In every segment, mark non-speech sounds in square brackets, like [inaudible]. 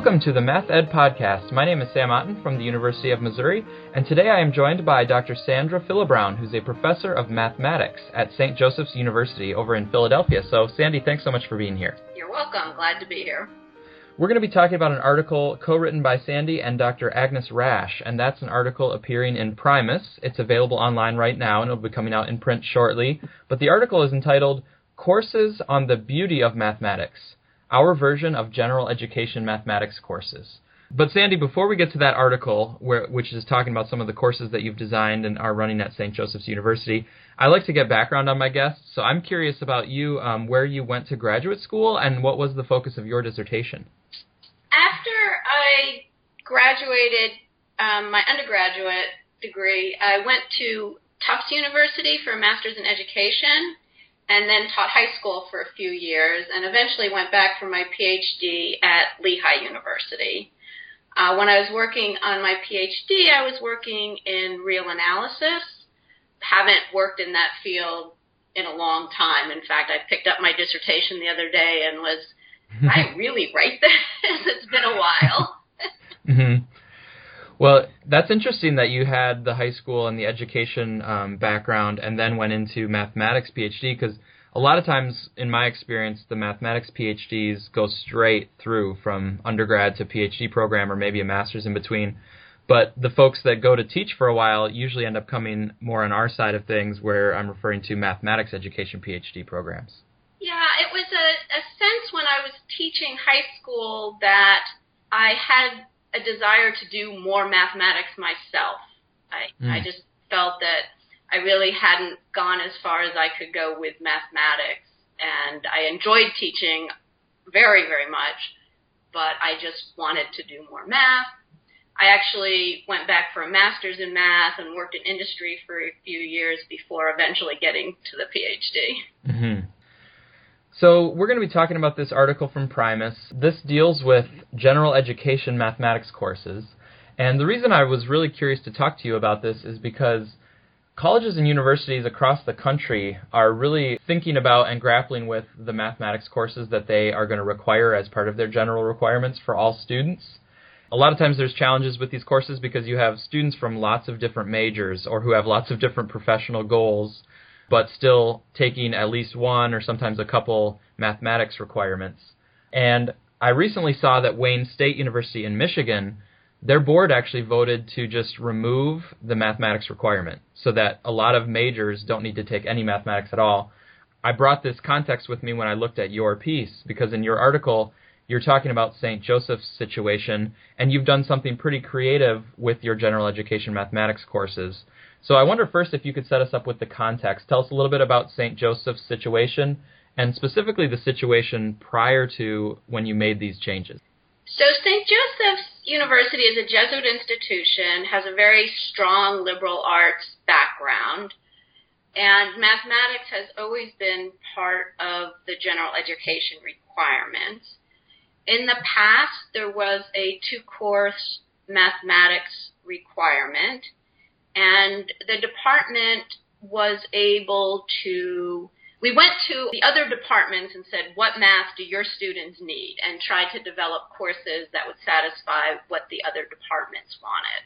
Welcome to the Math Ed Podcast. My name is Sam Otten from the University of Missouri, and today I am joined by Dr. Sandra Fillebrown, who's a professor of mathematics at St. Joseph's University over in Philadelphia. So, Sandy, thanks so much for being here. You're welcome. Glad to be here. We're going to be talking about an article co written by Sandy and Dr. Agnes Rash, and that's an article appearing in Primus. It's available online right now, and it'll be coming out in print shortly. But the article is entitled Courses on the Beauty of Mathematics our version of general education mathematics courses. But Sandy, before we get to that article, where, which is talking about some of the courses that you've designed and are running at St. Joseph's University, I like to get background on my guests. So I'm curious about you, um, where you went to graduate school, and what was the focus of your dissertation. After I graduated um, my undergraduate degree, I went to Tufts University for a master's in education, and then taught high school for a few years, and eventually went back for my PhD at Lehigh University. Uh, when I was working on my PhD, I was working in real analysis. Haven't worked in that field in a long time. In fact, I picked up my dissertation the other day and was, [laughs] I really write this? [laughs] it's been a while. mm-hmm. Well, that's interesting that you had the high school and the education um, background and then went into mathematics PhD because a lot of times, in my experience, the mathematics PhDs go straight through from undergrad to PhD program or maybe a master's in between. But the folks that go to teach for a while usually end up coming more on our side of things where I'm referring to mathematics education PhD programs. Yeah, it was a, a sense when I was teaching high school that I had a desire to do more mathematics myself. I mm. I hmm. just felt that I really hadn't gone as far as I could go with mathematics, and I enjoyed teaching very very much, but I just wanted to do more math. I actually went back for a master's in math and worked in industry for a few years before eventually getting to the PhD. Mm-hmm. So, we're going to be talking about this article from Primus. This deals with general education mathematics courses. And the reason I was really curious to talk to you about this is because colleges and universities across the country are really thinking about and grappling with the mathematics courses that they are going to require as part of their general requirements for all students. A lot of times there's challenges with these courses because you have students from lots of different majors or who have lots of different professional goals but still taking at least one or sometimes a couple mathematics requirements. And I recently saw that Wayne State University in Michigan, their board actually voted to just remove the mathematics requirement so that a lot of majors don't need to take any mathematics at all. I brought this context with me when I looked at your piece because in your article, you're talking about St. Joseph's situation, and you've done something pretty creative with your general education mathematics courses. So I wonder first if you could set us up with the context. Tell us a little bit about St. Joseph's situation and specifically the situation prior to when you made these changes. So St. Joseph's University is a Jesuit institution, has a very strong liberal arts background, and mathematics has always been part of the general education requirements. In the past, there was a two course mathematics requirement and the department was able to we went to the other departments and said, what math do your students need? And tried to develop courses that would satisfy what the other departments wanted.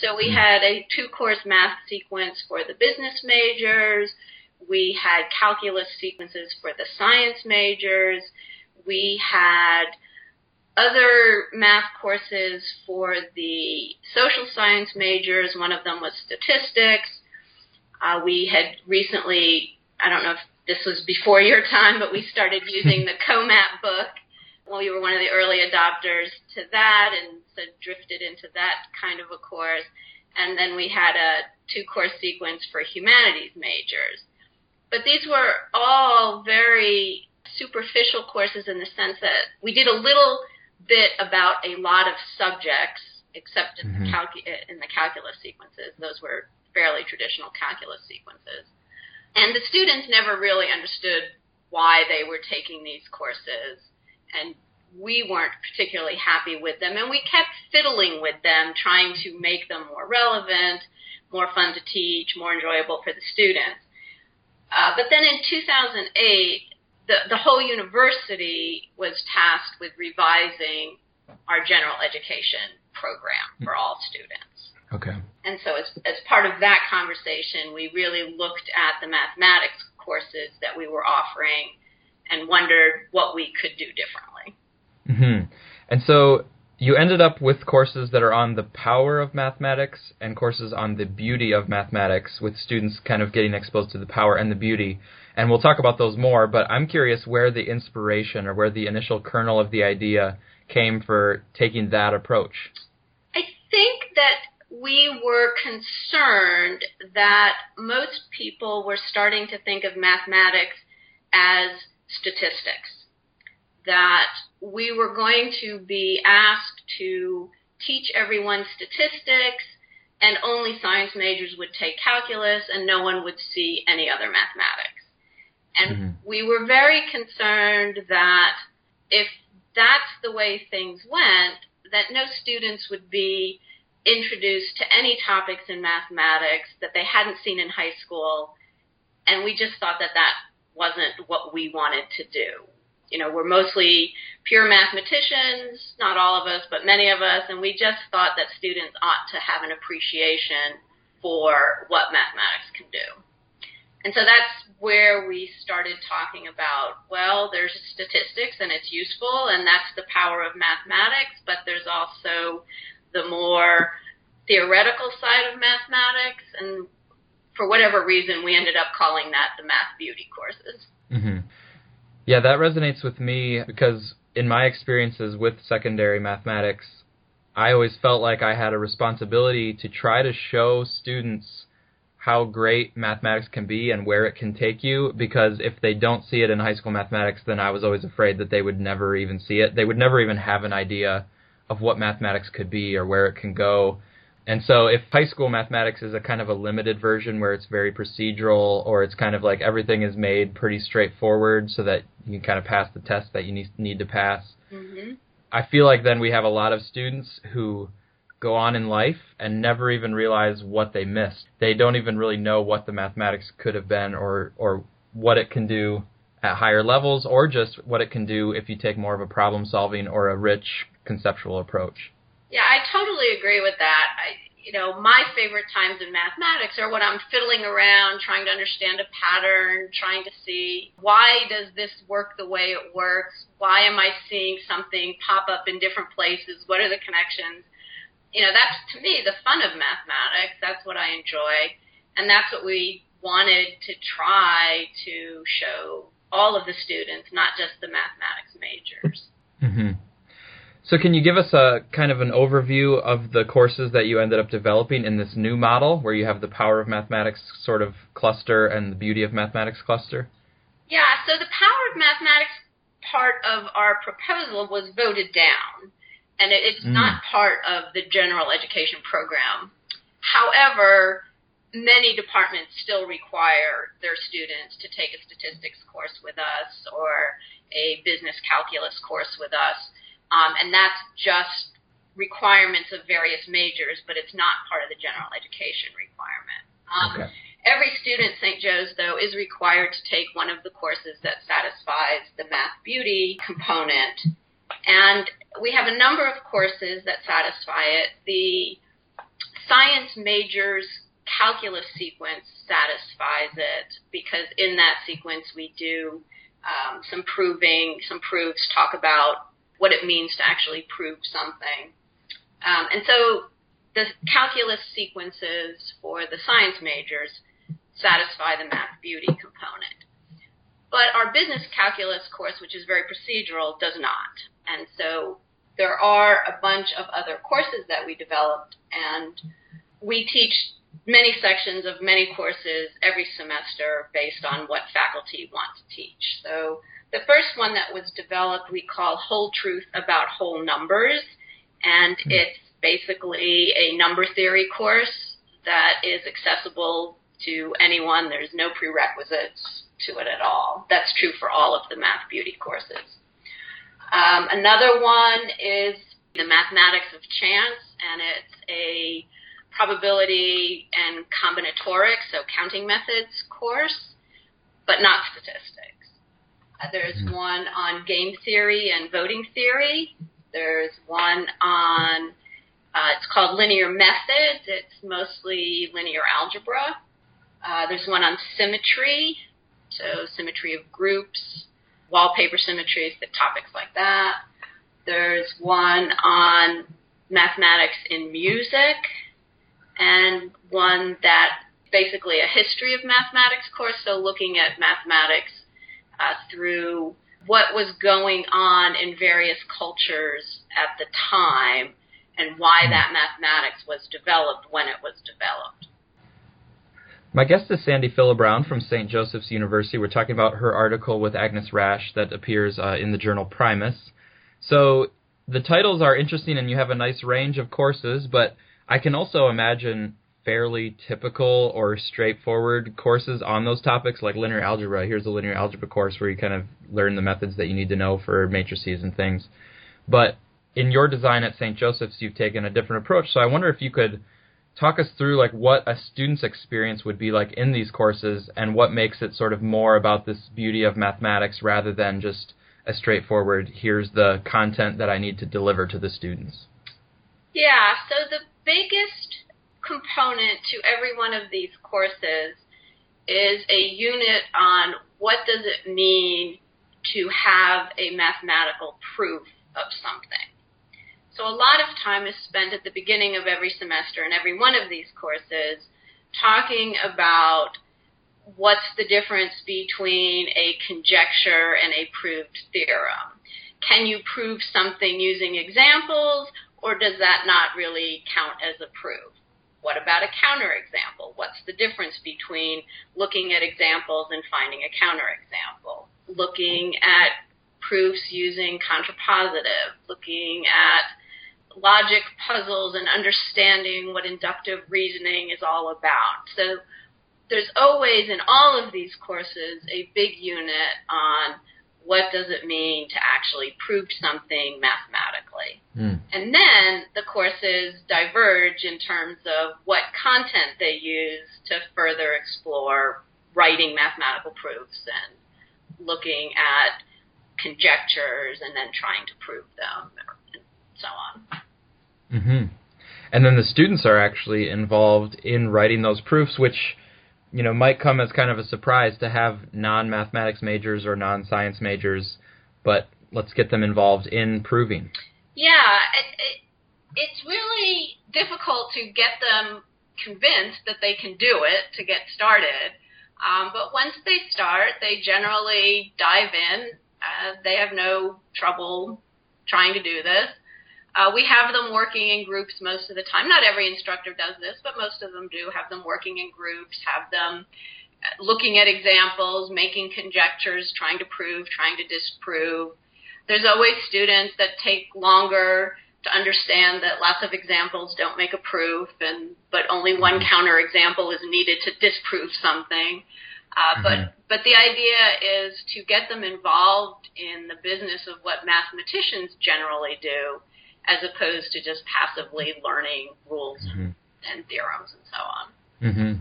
So we hmm. had a two course math sequence for the business majors. We had calculus sequences for the science majors. We had other math courses for the social science majors. One of them was statistics. Uh, we had recently, I don't know if this was before your time, but we started using the [laughs] COMAP book. Well, we were one of the early adopters to that and so drifted into that kind of a course. And then we had a two course sequence for humanities majors. But these were all very superficial courses in the sense that we did a little bit about a lot of subjects, except in, mm-hmm. the, calcu- in the calculus sequences. Those were fairly traditional calculus sequences. And the students never really understood why they were taking these courses. And we weren't particularly happy with them. And we kept fiddling with them, trying to make them more relevant, more fun to teach, more enjoyable for the students. Uh, but then in 2008, the, the whole university was tasked with revising our general education program for all students. Okay. And so, as, as part of that conversation, we really looked at the mathematics courses that we were offering and wondered what we could do differently. hmm And so, you ended up with courses that are on the power of mathematics and courses on the beauty of mathematics, with students kind of getting exposed to the power and the beauty. And we'll talk about those more, but I'm curious where the inspiration or where the initial kernel of the idea came for taking that approach. I think that we were concerned that most people were starting to think of mathematics as statistics. That we were going to be asked to teach everyone statistics and only science majors would take calculus and no one would see any other mathematics. And mm-hmm. we were very concerned that if that's the way things went, that no students would be introduced to any topics in mathematics that they hadn't seen in high school. And we just thought that that wasn't what we wanted to do. You know, we're mostly pure mathematicians, not all of us, but many of us, and we just thought that students ought to have an appreciation for what mathematics can do. And so that's where we started talking about, well, there's statistics and it's useful and that's the power of mathematics, but there's also the more theoretical side of mathematics and for whatever reason we ended up calling that the math beauty courses. Mm-hmm. Yeah, that resonates with me because in my experiences with secondary mathematics, I always felt like I had a responsibility to try to show students how great mathematics can be and where it can take you because if they don't see it in high school mathematics then I was always afraid that they would never even see it. They would never even have an idea of what mathematics could be or where it can go. And so if high school mathematics is a kind of a limited version where it's very procedural or it's kind of like everything is made pretty straightforward so that you can kind of pass the test that you need, need to pass. Mm-hmm. I feel like then we have a lot of students who go on in life and never even realize what they missed. They don't even really know what the mathematics could have been or or what it can do at higher levels or just what it can do if you take more of a problem solving or a rich conceptual approach. Yeah, I totally agree with that. I you know, my favorite times in mathematics are when I'm fiddling around trying to understand a pattern, trying to see why does this work the way it works? Why am I seeing something pop up in different places? What are the connections? You know, that's to me the fun of mathematics. That's what I enjoy, and that's what we wanted to try to show all of the students, not just the mathematics majors. [laughs] Mm-hmm. So, can you give us a kind of an overview of the courses that you ended up developing in this new model, where you have the power of mathematics sort of cluster and the beauty of mathematics cluster? Yeah. So, the power of mathematics part of our proposal was voted down and it, it's mm. not part of the general education program. However, many departments still require their students to take a statistics course with us or a business calculus course with us, um, and that's just requirements of various majors, but it's not part of the general education requirement. Um, okay. Every student at St. Joe's, though, is required to take one of the courses that satisfies the math beauty component. And we have a number of courses that satisfy it. The science majors calculus sequence satisfies it because in that sequence we do um, some proving, some proofs, talk about what it means to actually prove something. Um, and so the calculus sequences for the science majors satisfy the math beauty component. But our business calculus course, which is very procedural, does not. And so there are a bunch of other courses that we developed, and we teach many sections of many courses every semester based on what faculty want to teach. So the first one that was developed we call Whole Truth About Whole Numbers, and mm-hmm. it's basically a number theory course that is accessible to anyone. There's no prerequisites to it at all. That's true for all of the Math Beauty courses. Um, another one is the Mathematics of Chance, and it's a probability and combinatorics, so counting methods course, but not statistics. Uh, there's mm-hmm. one on game theory and voting theory. There's one on, uh, it's called linear methods. It's mostly linear algebra. Uh, there's one on symmetry, so symmetry of groups, wallpaper symmetries, the topics like that. There's one on mathematics in music, and one that basically a history of mathematics course, so looking at mathematics uh, through what was going on in various cultures at the time and why that mathematics was developed when it was developed. My guest is Sandy Fillebrown from St. Joseph's University. We're talking about her article with Agnes Rash that appears uh, in the journal Primus. So the titles are interesting and you have a nice range of courses, but I can also imagine fairly typical or straightforward courses on those topics like linear algebra. Here's a linear algebra course where you kind of learn the methods that you need to know for matrices and things. But in your design at St. Joseph's, you've taken a different approach. So I wonder if you could talk us through like what a student's experience would be like in these courses and what makes it sort of more about this beauty of mathematics rather than just a straightforward here's the content that I need to deliver to the students. Yeah, so the biggest component to every one of these courses is a unit on what does it mean to have a mathematical proof of something. So a lot of time is spent at the beginning of every semester in every one of these courses talking about what's the difference between a conjecture and a proved theorem. Can you prove something using examples, or does that not really count as a proof? What about a counterexample? What's the difference between looking at examples and finding a counterexample? Looking at proofs using contrapositive, looking at logic puzzles and understanding what inductive reasoning is all about. So there's always in all of these courses a big unit on what does it mean to actually prove something mathematically. Mm. And then the courses diverge in terms of what content they use to further explore writing mathematical proofs and looking at conjectures and then trying to prove them so on. Mm-hmm. And then the students are actually involved in writing those proofs, which you know might come as kind of a surprise to have non-mathematics majors or non-science majors, but let's get them involved in proving. Yeah, it, it, it's really difficult to get them convinced that they can do it to get started. Um, but once they start, they generally dive in. Uh, they have no trouble trying to do this. Uh, we have them working in groups most of the time. Not every instructor does this, but most of them do have them working in groups, have them uh, looking at examples, making conjectures, trying to prove, trying to disprove. There's always students that take longer to understand that lots of examples don't make a proof, and but only one mm-hmm. counter example is needed to disprove something. Uh, mm-hmm. But but the idea is to get them involved in the business of what mathematicians generally do, as opposed to just passively learning rules mm-hmm. and theorems and so on. Mm-hmm.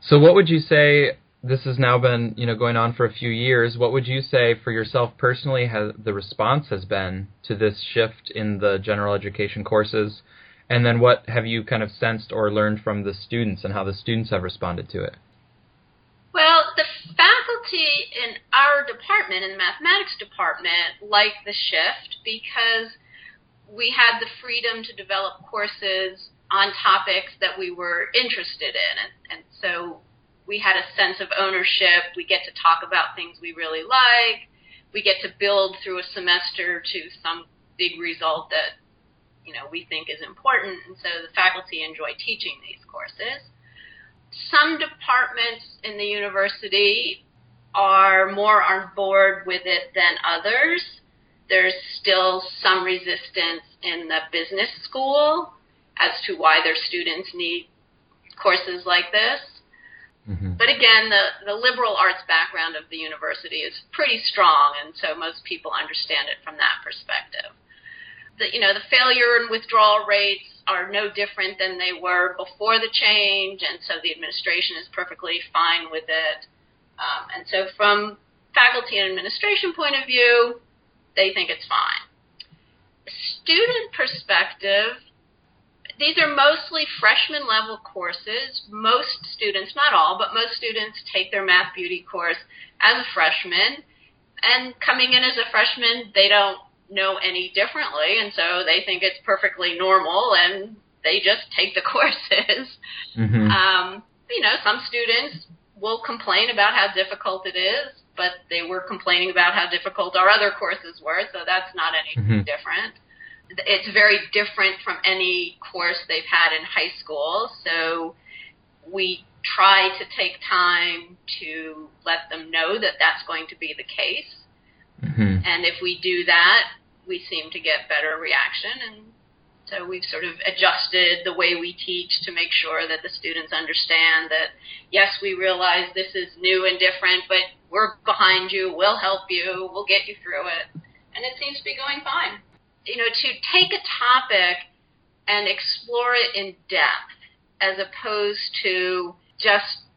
So, what would you say? This has now been, you know, going on for a few years. What would you say for yourself personally? Has the response has been to this shift in the general education courses, and then what have you kind of sensed or learned from the students and how the students have responded to it? Well, the faculty in our department, in the mathematics department, like the shift because we had the freedom to develop courses on topics that we were interested in. And, and so we had a sense of ownership. We get to talk about things we really like. We get to build through a semester to some big result that you know we think is important, and so the faculty enjoy teaching these courses. Some departments in the university are more on board with it than others there's still some resistance in the business school as to why their students need courses like this. Mm-hmm. But again, the, the liberal arts background of the university is pretty strong, and so most people understand it from that perspective. The, you know, the failure and withdrawal rates are no different than they were before the change, and so the administration is perfectly fine with it. Um, and so, from faculty and administration point of view, they think it's fine. Student perspective, these are mostly freshman level courses. Most students, not all, but most students take their Math Beauty course as a freshman. And coming in as a freshman, they don't know any differently, and so they think it's perfectly normal, and they just take the [laughs] courses. Mm-hmm. Um, you know, some students will complain about how difficult it is, but they were complaining about how difficult our other courses were, so that's not anything mm-hmm. different. It's very different from any course they've had in high school, so we try to take time to let them know that that's going to be the case. Mm-hmm. And if we do that, we seem to get better reaction. And so we've sort of adjusted the way we teach to make sure that the students understand that, yes, we realize this is new and different, but we're behind you, we'll help you, we'll get you through it. And it seems to be going fine. You know, to take a topic and explore it in depth as opposed to just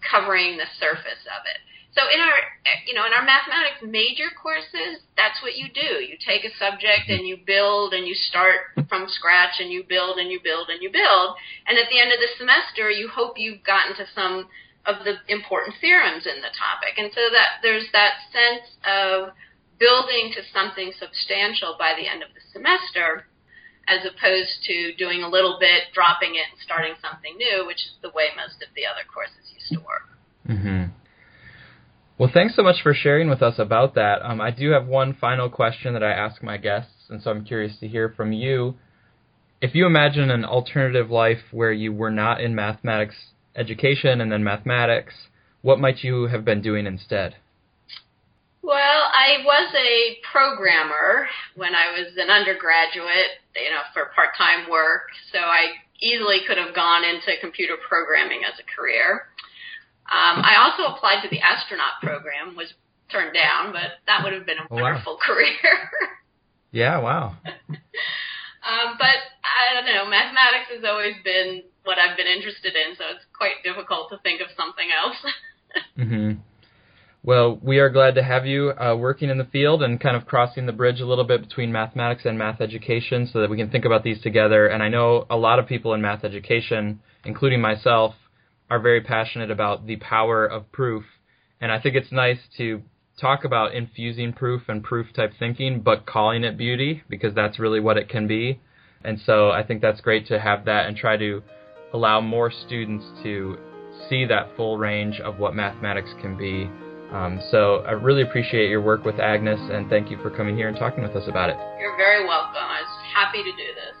covering the surface of it. So in our, you know, in our mathematics major courses, that's what you do. You take a subject and you build and you start from scratch and you build and you build and you build. And at the end of the semester, you hope you've gotten to some of the important theorems in the topic. And so that there's that sense of building to something substantial by the end of the semester as opposed to doing a little bit, dropping it, and starting something new, which is the way most of the other courses used to work. Mm-hmm. Well, thanks so much for sharing with us about that. Um, I do have one final question that I ask my guests, and so I'm curious to hear from you. If you imagine an alternative life where you were not in mathematics education and then mathematics, what might you have been doing instead? Well, I was a programmer when I was an undergraduate, you know, for part-time work, so I easily could have gone into computer programming as a career. Um, I also applied to the astronaut program, was turned down, but that would have been a wonderful wow. [laughs] career. yeah, wow. [laughs] um, but I don't know, mathematics has always been what I've been interested in, so it's quite difficult to think of something else. [laughs] mm-hmm. Well, we are glad to have you uh, working in the field and kind of crossing the bridge a little bit between mathematics and math education so that we can think about these together. And I know a lot of people in math education, including myself, are very passionate about the power of proof. And I think it's nice to talk about infusing proof and proof type thinking, but calling it beauty because that's really what it can be. And so I think that's great to have that and try to allow more students to see that full range of what mathematics can be. Um, so I really appreciate your work with Agnes and thank you for coming here and talking with us about it. You're very welcome. I was happy to do this.